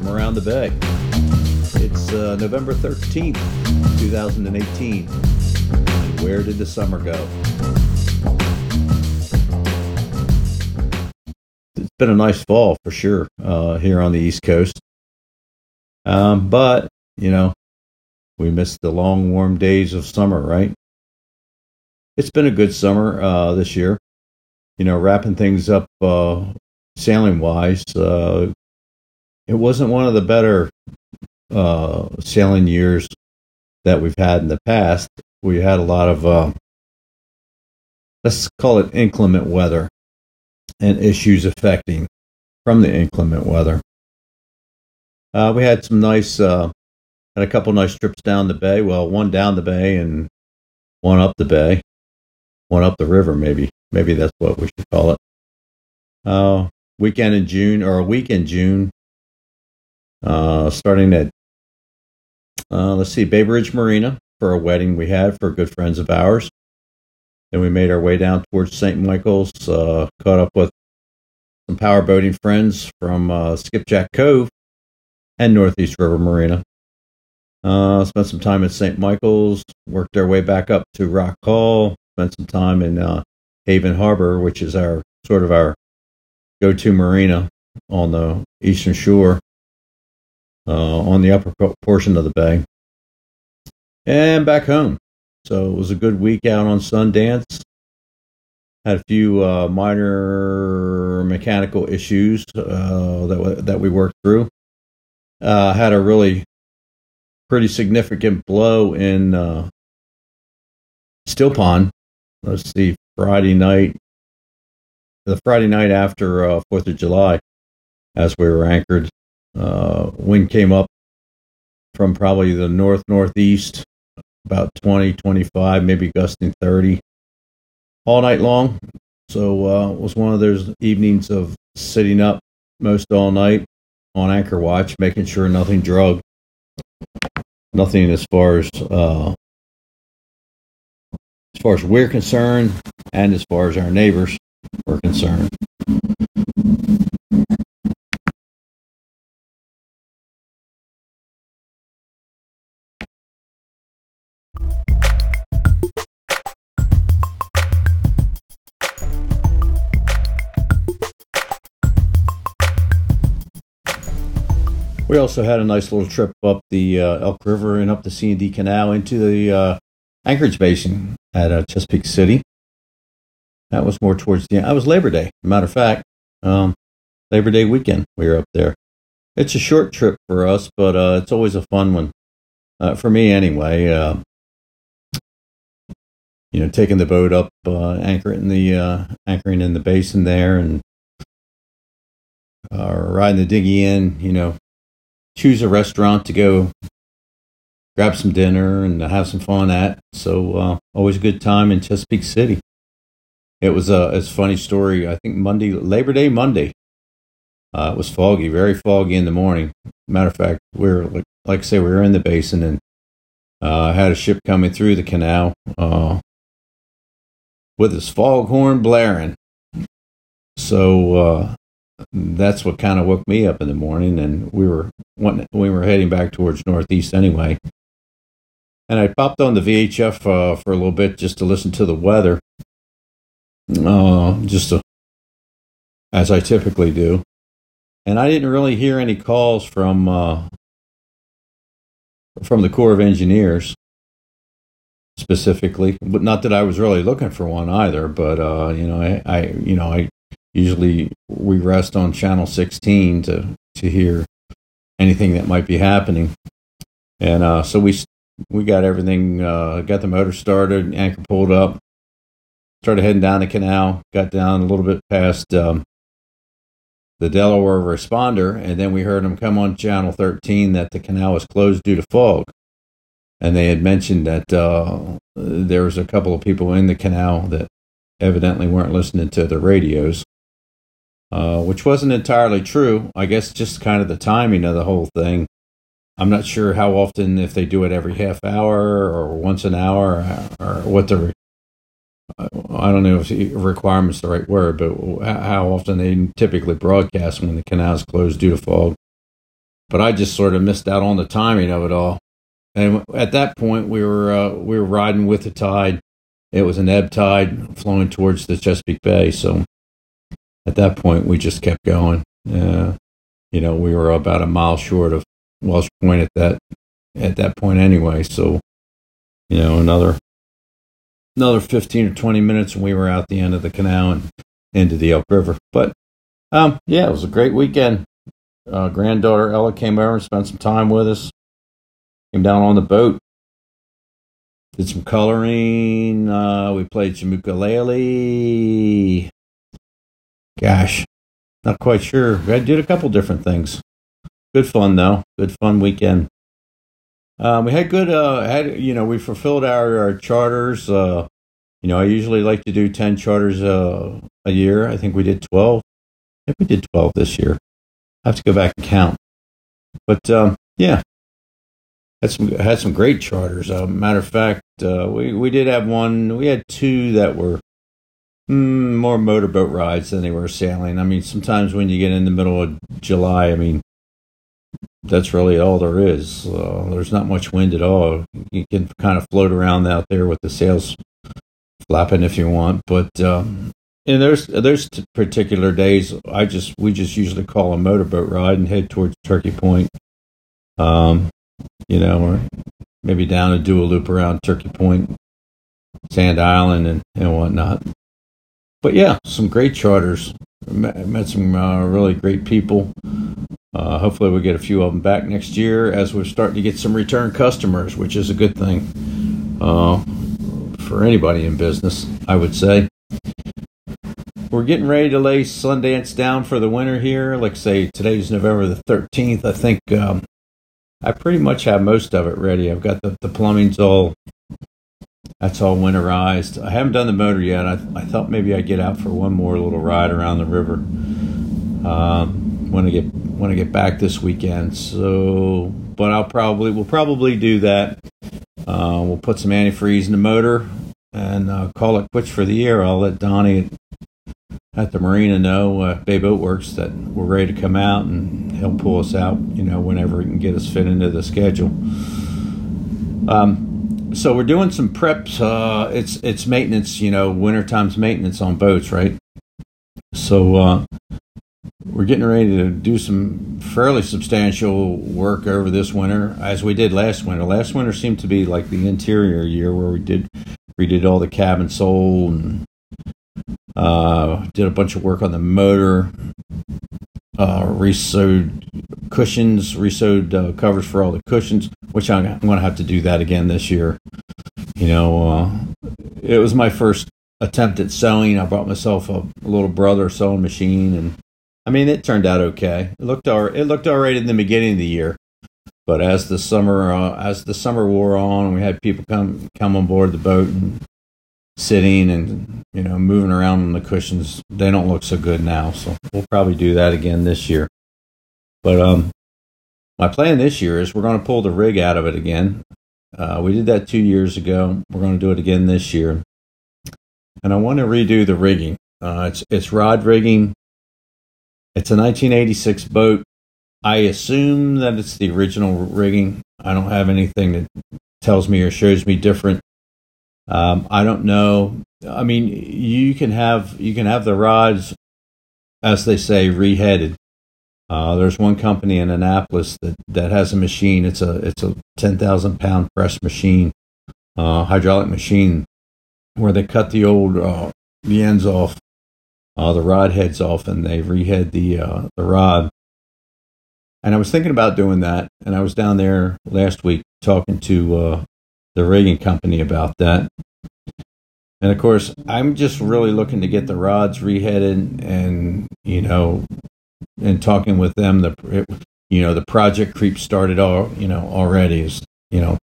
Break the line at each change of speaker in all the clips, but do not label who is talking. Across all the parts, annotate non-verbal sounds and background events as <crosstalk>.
From around the bay. It's uh, November 13th, 2018. And where did the summer go? It's been a nice fall for sure uh, here on the East Coast. Um, but, you know, we missed the long, warm days of summer, right? It's been a good summer uh, this year. You know, wrapping things up sailing wise, uh, it wasn't one of the better uh, sailing years that we've had in the past. We had a lot of, uh, let's call it inclement weather and issues affecting from the inclement weather. Uh, we had some nice, uh, had a couple nice trips down the bay. Well, one down the bay and one up the bay, one up the river, maybe. Maybe that's what we should call it. Uh, weekend in June or a week in June uh, starting at, uh, let's see, Bay Bridge Marina for a wedding we had for good friends of ours. Then we made our way down towards St. Michaels, uh, caught up with some power boating friends from uh, Skipjack Cove and Northeast River Marina. Uh, spent some time at St. Michaels, worked our way back up to Rock Hall, spent some time in uh, Haven Harbor, which is our sort of our go-to marina on the eastern shore on the upper portion of the bay, and back home. So it was a good week out on Sundance. Had a few uh, minor mechanical issues uh, that that we worked through. Uh, had a really pretty significant blow in uh, Still Pond. Let's see, Friday night, the Friday night after uh, Fourth of July, as we were anchored uh, wind came up from probably the north northeast, about 20, 25, maybe gusting 30 all night long. So uh, it was one of those evenings of sitting up most all night on anchor watch, making sure nothing drug, nothing as far as uh, as far as we're concerned, and as far as our neighbors were concerned. We also had a nice little trip up the uh, Elk River and up the C and D Canal into the uh, Anchorage Basin at uh, Chesapeake City. That was more towards the end. That was Labor Day. Matter of fact, um, Labor Day weekend we were up there. It's a short trip for us, but uh, it's always a fun one uh, for me anyway. Uh, you know, taking the boat up, anchoring the anchoring in the basin there, and riding the dinghy in. You know, choose a restaurant to go grab some dinner and have some fun at. So uh, always a good time in Chesapeake City. It was a it's a funny story. I think Monday, Labor Day Monday. Uh, it was foggy, very foggy in the morning. Matter of fact, we are like, like I say, we were in the basin and uh, had a ship coming through the canal uh, with its foghorn blaring. So uh, that's what kind of woke me up in the morning, and we were we were heading back towards northeast anyway. And I popped on the VHF uh, for a little bit just to listen to the weather, uh, just to, as I typically do. And I didn't really hear any calls from uh, from the Corps of Engineers specifically, but not that I was really looking for one either. But uh, you know, I, I you know I usually we rest on channel 16 to to hear anything that might be happening. And uh, so we we got everything uh, got the motor started anchor pulled up started heading down the canal got down a little bit past um, the delaware responder and then we heard them come on channel 13 that the canal was closed due to fog. And they had mentioned that uh, there was a couple of people in the canal that evidently weren't listening to the radios uh, which wasn't entirely true. I guess just kind of the timing of the whole thing. I'm not sure how often, if they do it every half hour or once an hour, or, or what the I don't know if requirement's the right word, but how often they typically broadcast when the canal is closed due to fog. but I just sort of missed out on the timing of it all. And at that point, we were uh, we were riding with the tide. It was an ebb tide flowing towards the Chesapeake Bay. So at that point, we just kept going. Uh, you know, we were about a mile short of Welsh Point at that at that point anyway. So you know, another another fifteen or twenty minutes, and we were out the end of the canal and into the Elk River. But um, yeah, it was a great weekend. Uh, granddaughter Ella came over and spent some time with us. Came down on the boat, did some coloring. Uh, we played some ukulele. Gosh, not quite sure. I did a couple different things. Good fun though. Good fun weekend. Um, we had good. Uh, had you know we fulfilled our, our charters. Uh, you know I usually like to do ten charters uh, a year. I think we did twelve. I think we did twelve this year. I have to go back and count. But um, yeah, had some had some great charters. Uh, matter of fact, uh, we we did have one. We had two that were mm, more motorboat rides than they were sailing. I mean, sometimes when you get in the middle of July, I mean, that's really all there is. Uh, there's not much wind at all. You can kind of float around out there with the sails flapping if you want, but um, in those those particular days, I just we just usually call a motorboat ride and head towards Turkey Point. Um, you know, or maybe down and do a loop around Turkey Point, Sand Island, and and whatnot. But yeah, some great charters. Met, some uh, really great people. Uh, hopefully, we get a few of them back next year as we're starting to get some return customers, which is a good thing uh, for anybody in business, I would say. We're getting ready to lay Sundance down for the winter here. Like say today's November the 13th. I think um, I pretty much have most of it ready. I've got the, the plumbing's all that's all winterized. I haven't done the motor yet. I, I thought maybe I'd get out for one more little ride around the river. Um, when I get when I get back this weekend. So, but I'll probably we'll probably do that. Uh, we'll put some antifreeze in the motor and uh, call it quits for the year. I'll let Donnie at the marina know, uh, Bay Boat Works, that we're ready to come out, and he'll pull us out. You know, whenever he can get us fit into the schedule. Um, so we're doing some preps. Uh, it's it's maintenance. You know, winter times maintenance on boats, right? So uh, we're getting ready to do some fairly substantial work over this winter, as we did last winter. Last winter seemed to be like the interior year where we did redid all the cabin sole and uh, did a bunch of work on the motor, uh, resewed cushions, resewed uh, covers for all the cushions, which I'm, going to have to do that again this year. You know, uh, it was my first attempt at sewing. I bought myself a, a little brother sewing machine and I mean, it turned out okay. It looked all it looked all right in the beginning of the year, but as the summer uh, as the summer wore on, we had people come come on board the boat and sitting and you know moving around on the cushions. They don't look so good now, so we'll probably do that again this year. But um, my plan this year is we're going to pull the rig out of it again. Uh, we did that two years ago. We're going to do it again this year, and I want to redo the rigging. Uh, it's it's rod rigging it's a 1986 boat. I assume that it's the original rigging. I don't have anything that tells me or shows me different. Um, I don't know. I mean, you can have you can have the rods, as they say, reheaded. Uh, there's one company in Annapolis that, that has a machine. It's a it's a ten thousand pound press machine, uh, hydraulic machine, where they cut the old uh, the ends off uh, the rod heads off and they rehead the uh, the rod. And I was thinking about doing that, and I was down there last week talking to uh, the rigging company about that. And of course, I'm just really looking to get the rods reheaded, and you know, and talking with them, the you know the project creep started all you know already is you know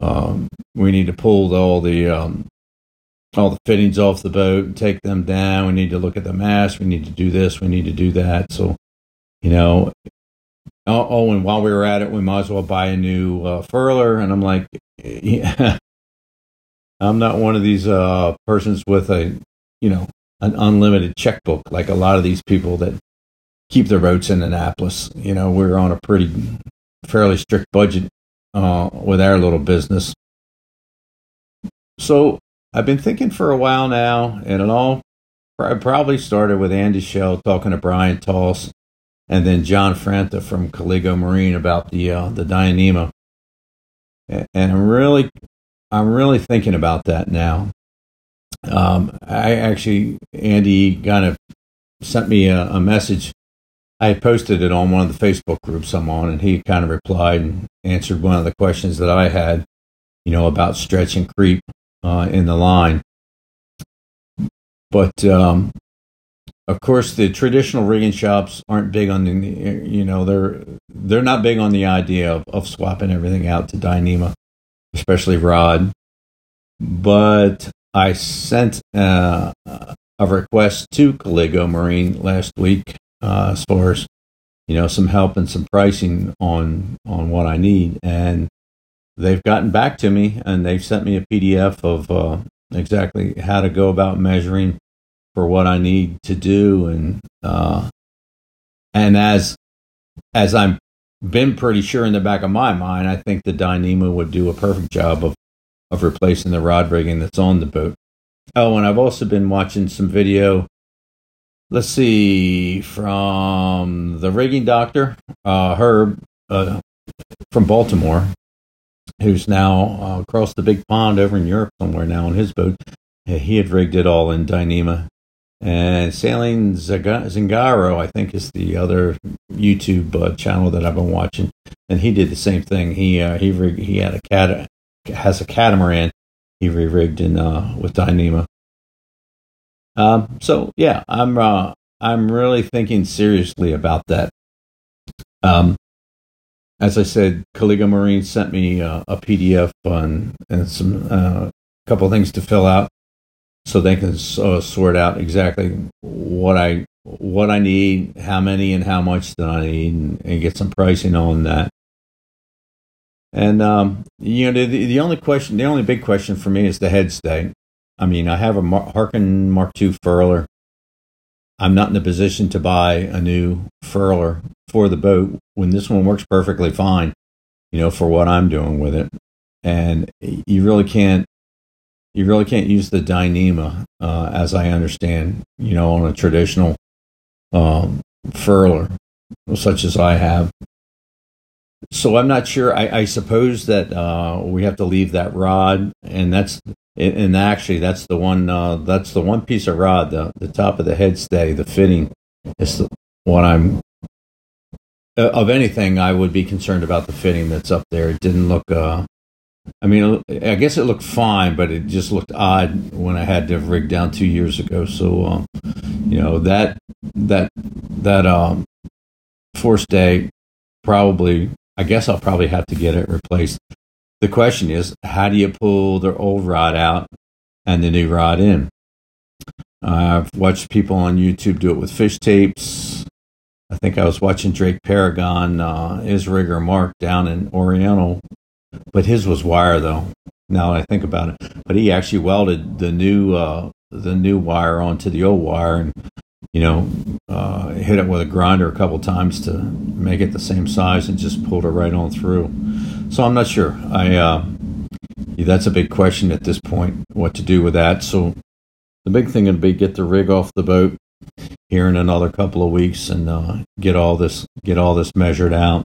um, we need to pull all the um, all the fittings off the boat and take them down. We need to look at the mast. We need to do this. We need to do that. So, you know, oh, oh and while we were at it, we might as well buy a new uh, furler. And I'm like, yeah, <laughs> I'm not one of these uh, persons with a, you know, an unlimited checkbook like a lot of these people that keep their boats in Annapolis. You know, we're on a pretty fairly strict budget uh, with our little business. So I've been thinking for a while now, and it all probably started with Andy Schell talking to Brion Toss, and then John Franta from Colligo Marine about the uh, the Dyneema. And I'm really, I'm really thinking about that now. Um, I actually, Andy kind of sent me a, a message I posted it on one of the Facebook groups I'm on, and he kind of replied and answered one of the questions that I had, you know, about stretch and creep uh, in the line. But um, of course, the traditional rigging shops aren't big on the, you know, they're they're not big on the idea of, of swapping everything out to Dyneema, especially rod. But I sent uh, a request to Colligo Marine last week uh, as far as you know some help and some pricing on on what I need, and they've gotten back to me and they've sent me a PDF of uh, exactly how to go about measuring for what I need to do, and uh, and as as I'm been pretty sure in the back of my mind, I think the Dyneema would do a perfect job of of replacing the rod rigging that's on the boat. Oh, and I've also been watching some video let's see, from the rigging doctor, uh, Herb uh, from Baltimore, who's now uh, across the big pond over in Europe somewhere now on his boat. He had rigged it all in Dyneema. And Sailing Zingaro, I think, is the other YouTube uh, channel that I've been watching, and he did the same thing. He uh, he rigged, he had a cat has a catamaran he re-rigged in uh, with Dyneema, um, so yeah, I'm uh, I'm really thinking seriously about that. Um, as I said, Colligo Marine sent me uh, a PDF on and some uh, couple things to fill out, so they can uh, sort out exactly what I what I need, how many, and how much that I need, and, and get some pricing on that. And um, you know, the, the only question, the only big question for me is the head stay. I mean, I have a Mar- Harken Mark II furler. I'm not in a position to buy a new furler for the boat when this one works perfectly fine, you know, for what I'm doing with it. And you really can't, you really can't use the Dyneema, uh, as I understand, you know, on a traditional um, furler, such as I have. So I'm not sure. I, I suppose that uh, we have to leave that rod, and that's and actually that's the one uh, that's the one piece of rod the the top of the head stay the fitting is the i'm uh, of anything i would be concerned about the fitting that's up there it didn't look uh i mean i guess it looked fine but it just looked odd when i had to rig down two years ago so um, you know that that that um forestay probably i guess i'll probably have to get it replaced the question is, how do you pull the old rod out and the new rod in? I've watched people on YouTube do it with fish tapes. I think I was watching Drake Paragon, uh, his rigger Mark down in Oriental, but his was wire though. Now that I think about it, but he actually welded the new uh, the new wire onto the old wire and you know uh, hit it with a grinder a couple times to make it the same size and just pulled it right on through. So I'm not sure. I uh, that's a big question at this point. What to do with that? So the big thing would be get the rig off the boat here in another couple of weeks and uh, get all this get all this measured out,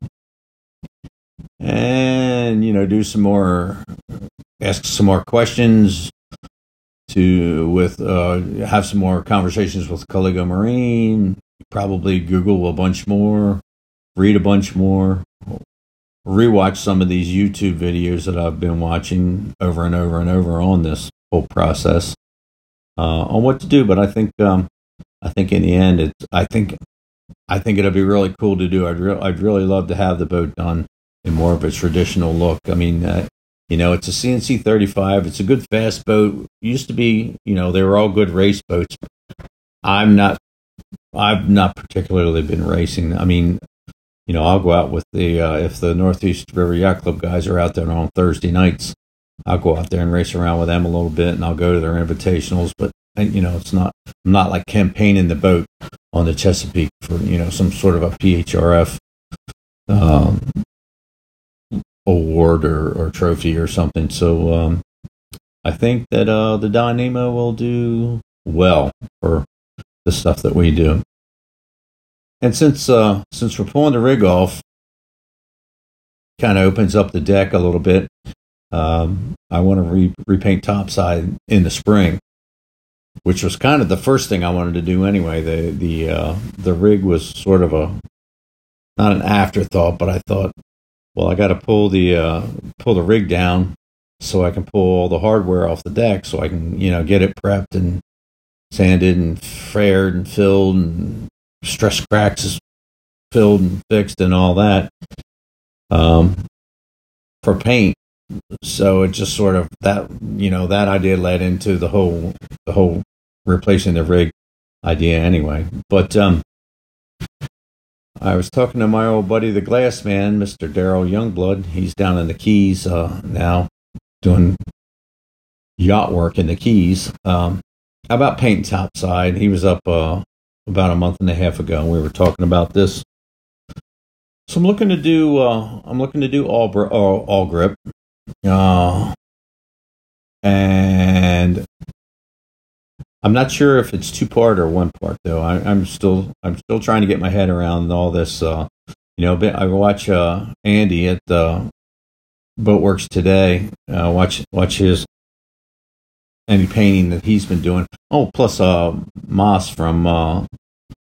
and you know do some more ask some more questions to with uh, have some more conversations with Colligo Marine. Probably Google a bunch more, read a bunch more, rewatch some of these YouTube videos that I've been watching over and over and over on this whole process uh, on what to do. But I think um, I think in the end, it's I think I think it'll be really cool to do. I'd re- I'd really love to have the boat done in more of a traditional look. I mean, uh, you know, it's a C&C 35. It's a good fast boat. Used to be, you know, they were all good race boats. I'm not. I've not particularly been racing. I mean, you know, I'll go out with the uh, if the Northeast River Yacht Club guys are out there on Thursday nights, I'll go out there and race around with them a little bit, and I'll go to their invitationals. But and you know, it's not I'm not like campaigning the boat on the Chesapeake for you know some sort of a PHRF um, award or, or trophy or something. So um, I think that uh, the Dyneema will do well for the stuff that we do. And since uh, since we're pulling the rig off, kind of opens up the deck a little bit. Um, I want to re- repaint topside in the spring, which was kind of the first thing I wanted to do anyway. The the uh, the rig was sort of a not an afterthought, but I thought, well, I got to pull the uh, pull the rig down so I can pull all the hardware off the deck, so I can you know get it prepped and sanded and faired and filled and stress cracks filled and fixed and all that um, for paint. So it just sort of that you know that idea led into the whole the whole replacing the rig idea anyway. But um, I was talking to my old buddy, the glass man, Mr. Daryl Youngblood. He's down in the Keys uh, now doing yacht work in the Keys. Um, about painting topside. He was up uh, about a month and a half ago, and we were talking about this. So I'm looking to do. Uh, I'm looking to do all all, Awlgrip, uh, and I'm not sure if it's two part or one part though. I, am still I'm still trying to get my head around all this. Uh, you know, I watch uh, Andy at the Boatworks today. Uh, watch watch his any painting that he's been doing. Oh, plus uh, Moss from uh,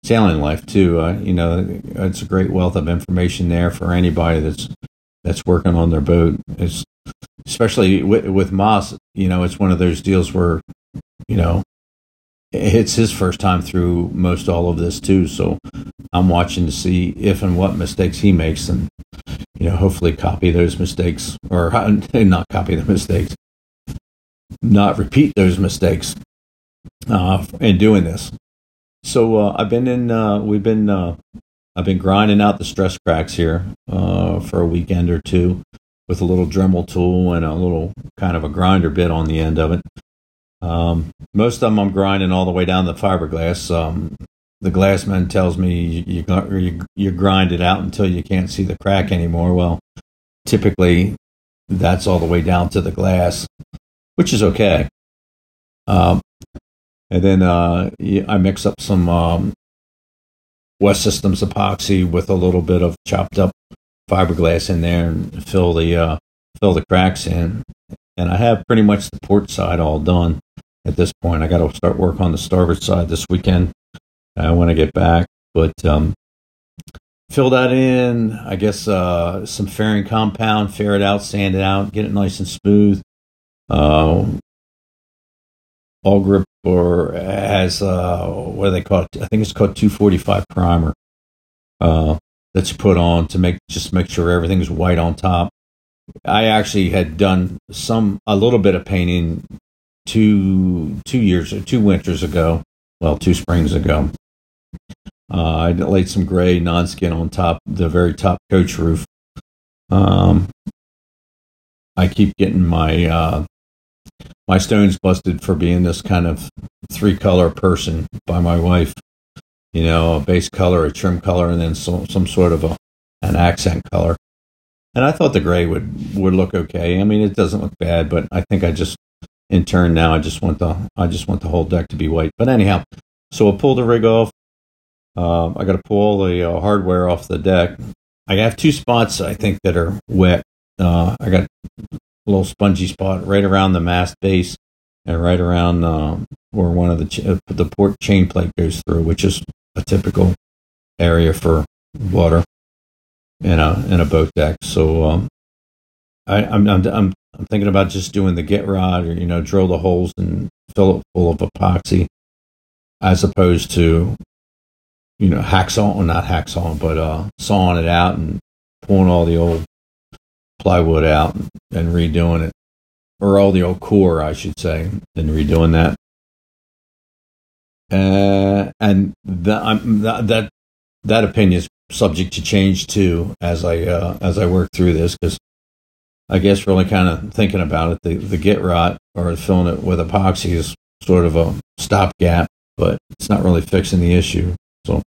Sailing Life too. Uh, you know, it's a great wealth of information there for anybody that's that's working on their boat. It's especially with, with Moss. You know, it's one of those deals where you know it's his first time through most all of this too. So I'm watching to see if and what mistakes he makes, and you know, hopefully copy those mistakes or <laughs> not copy the mistakes, not repeat those mistakes uh, in doing this. So uh, I've been in. Uh, we've been. Uh, I've been grinding out the stress cracks here uh, for a weekend or two with a little Dremel tool and a little kind of a grinder bit on the end of it. Um, most of them I'm grinding all the way down the fiberglass. Um, the glassman tells me you, you, you grind it out until you can't see the crack anymore. Well, typically that's all the way down to the glass, which is okay. Um, and then uh, I mix up some um, West Systems epoxy with a little bit of chopped up fiberglass in there and fill the uh, fill the cracks in. And I have pretty much the port side all done at this point. I got to start work on the starboard side this weekend uh, when I get back. But um, fill that in. I guess uh, some fairing compound, fair it out, sand it out, get it nice and smooth. Uh, Awlgrip or has uh, what do they call it? I think it's called 245 primer. Uh, that's put on to make just make sure everything's white on top. I actually had done some a little bit of painting two two years or two winters ago, well, two springs ago. Uh, I laid some gray non-skid on top, the very top coach roof. Um, I keep getting my uh, my stones busted for being this kind of three color person by my wife. You know, a base color, a trim color, and then some some sort of a an accent color. And I thought the gray would would look okay. I mean, it doesn't look bad, but I think I just in turn now I just want the I just want the whole deck to be white. But anyhow, so I pull the rig off. Uh, I got to pull the uh, hardware off the deck. I have two spots I think that are wet. Uh, I got a little spongy spot right around the mast base and right around uh, where one of the ch- uh, the port chain plate goes through, which is a typical area for water in a in a boat deck. So um, I, I'm, I'm I'm I'm thinking about just doing the Git Rot or you know drill the holes and fill it full of epoxy, as opposed to you know hacksaw or not hacksaw but uh, sawing it out and pulling all the old plywood out and redoing it, or all the old core I should say, and redoing that. Uh, and that, that that that opinion is subject to change too as I uh, as I work through this because I guess really kind of thinking about it, the the Git Rot or filling it with epoxy is sort of a stopgap, but it's not really fixing the issue. So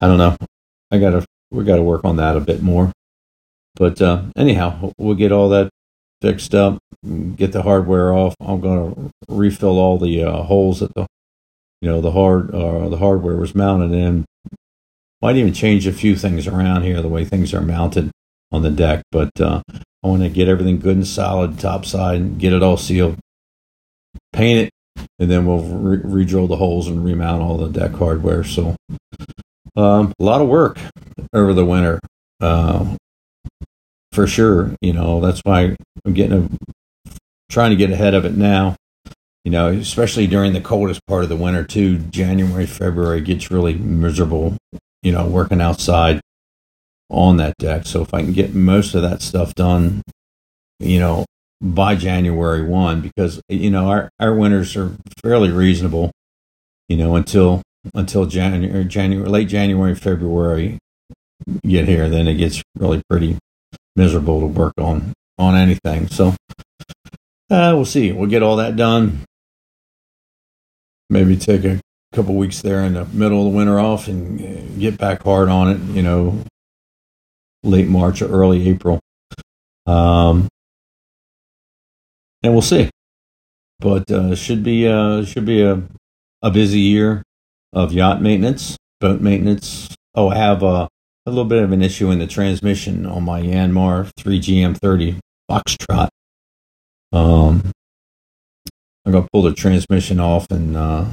I don't know. I gotta we gotta work on that a bit more. But uh, anyhow, we'll get all that fixed up, get the hardware off. I'm gonna refill all the uh, holes that the you know the hard uh, the hardware was mounted in. Might even change a few things around here, the way things are mounted on the deck. But uh, I want to get everything good and solid, top side, and get it all sealed, paint it, and then we'll re drill the holes and remount all the deck hardware. So um, a lot of work over the winter. Uh, for sure. You know, that's why I'm getting a, trying to get ahead of it now. You know, especially during the coldest part of the winter too. January, February gets really miserable. You know, working outside on that deck. So if I can get most of that stuff done, you know, by January one, because you know our our winters are fairly reasonable. You know, until until January, January, late January, February get here, then it gets really pretty miserable to work on on anything. So uh, we'll see. We'll get all that done. Maybe take a couple weeks there in the middle of the winter off and uh, get back hard on it. You know, late March or early April. Um, and we'll see. But uh, should be uh, should be a a busy year of yacht maintenance, boat maintenance. Oh, I have uh, a little bit of an issue in the transmission on my Yanmar 3GM30 Foxtrot. Um, I'm gonna pull the transmission off, and uh,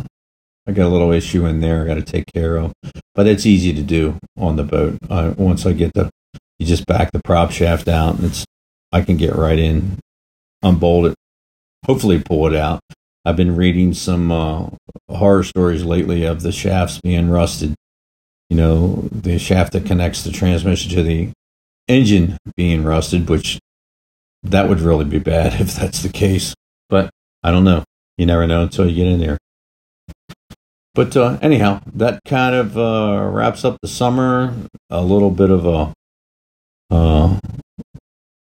I got a little issue in there. I got to take care of, but it's easy to do on the boat. Uh, once I get the, you just back the prop shaft out, and it's I can get right in, unbolt it, hopefully pull it out. I've been reading some uh, horror stories lately of the shafts being rusted you know, the shaft that connects the transmission to the engine being rusted, which that would really be bad <laughs> if that's the case. But I don't know. You never know until you get in there. But uh, anyhow, that kind of uh, wraps up the summer. A little bit of a uh,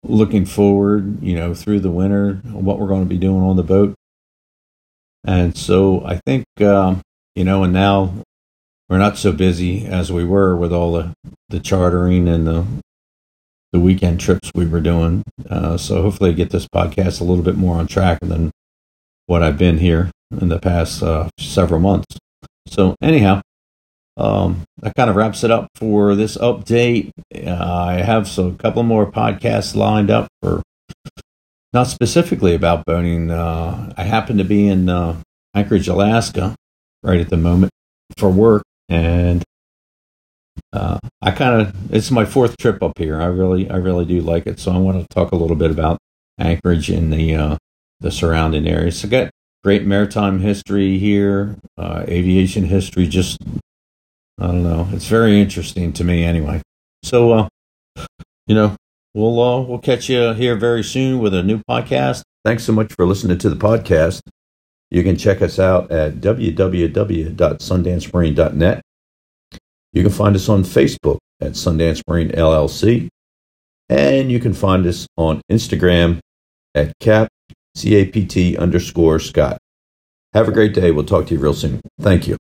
looking forward, you know, through the winter, what we're going to be doing on the boat. And so I think, um, you know, and now we're not so busy as we were with all the, the chartering and the the weekend trips we were doing. Uh, so hopefully, get this podcast a little bit more on track than what I've been here in the past uh, several months. So anyhow, um, that kind of wraps it up for this update. Uh, I have so a couple more podcasts lined up for not specifically about boating. Uh, I happen to be in uh, Anchorage, Alaska, right at the moment for work, and uh, I kind of it's my fourth trip up here. I really I really do like it. So I want to talk a little bit about Anchorage and the uh, the surrounding areas. So got great maritime history here, uh, aviation history. Just I don't know. It's very interesting to me anyway. So uh, you know we'll uh, we'll catch you here very soon with a new podcast. Thanks so much for listening to the podcast. You can check us out at www.sundancemarine.net. You can find us on Facebook at Sundance Marine LLC. And you can find us on Instagram at cap, C-A-P-T underscore Scott. Have a great day. We'll talk to you real soon. Thank you.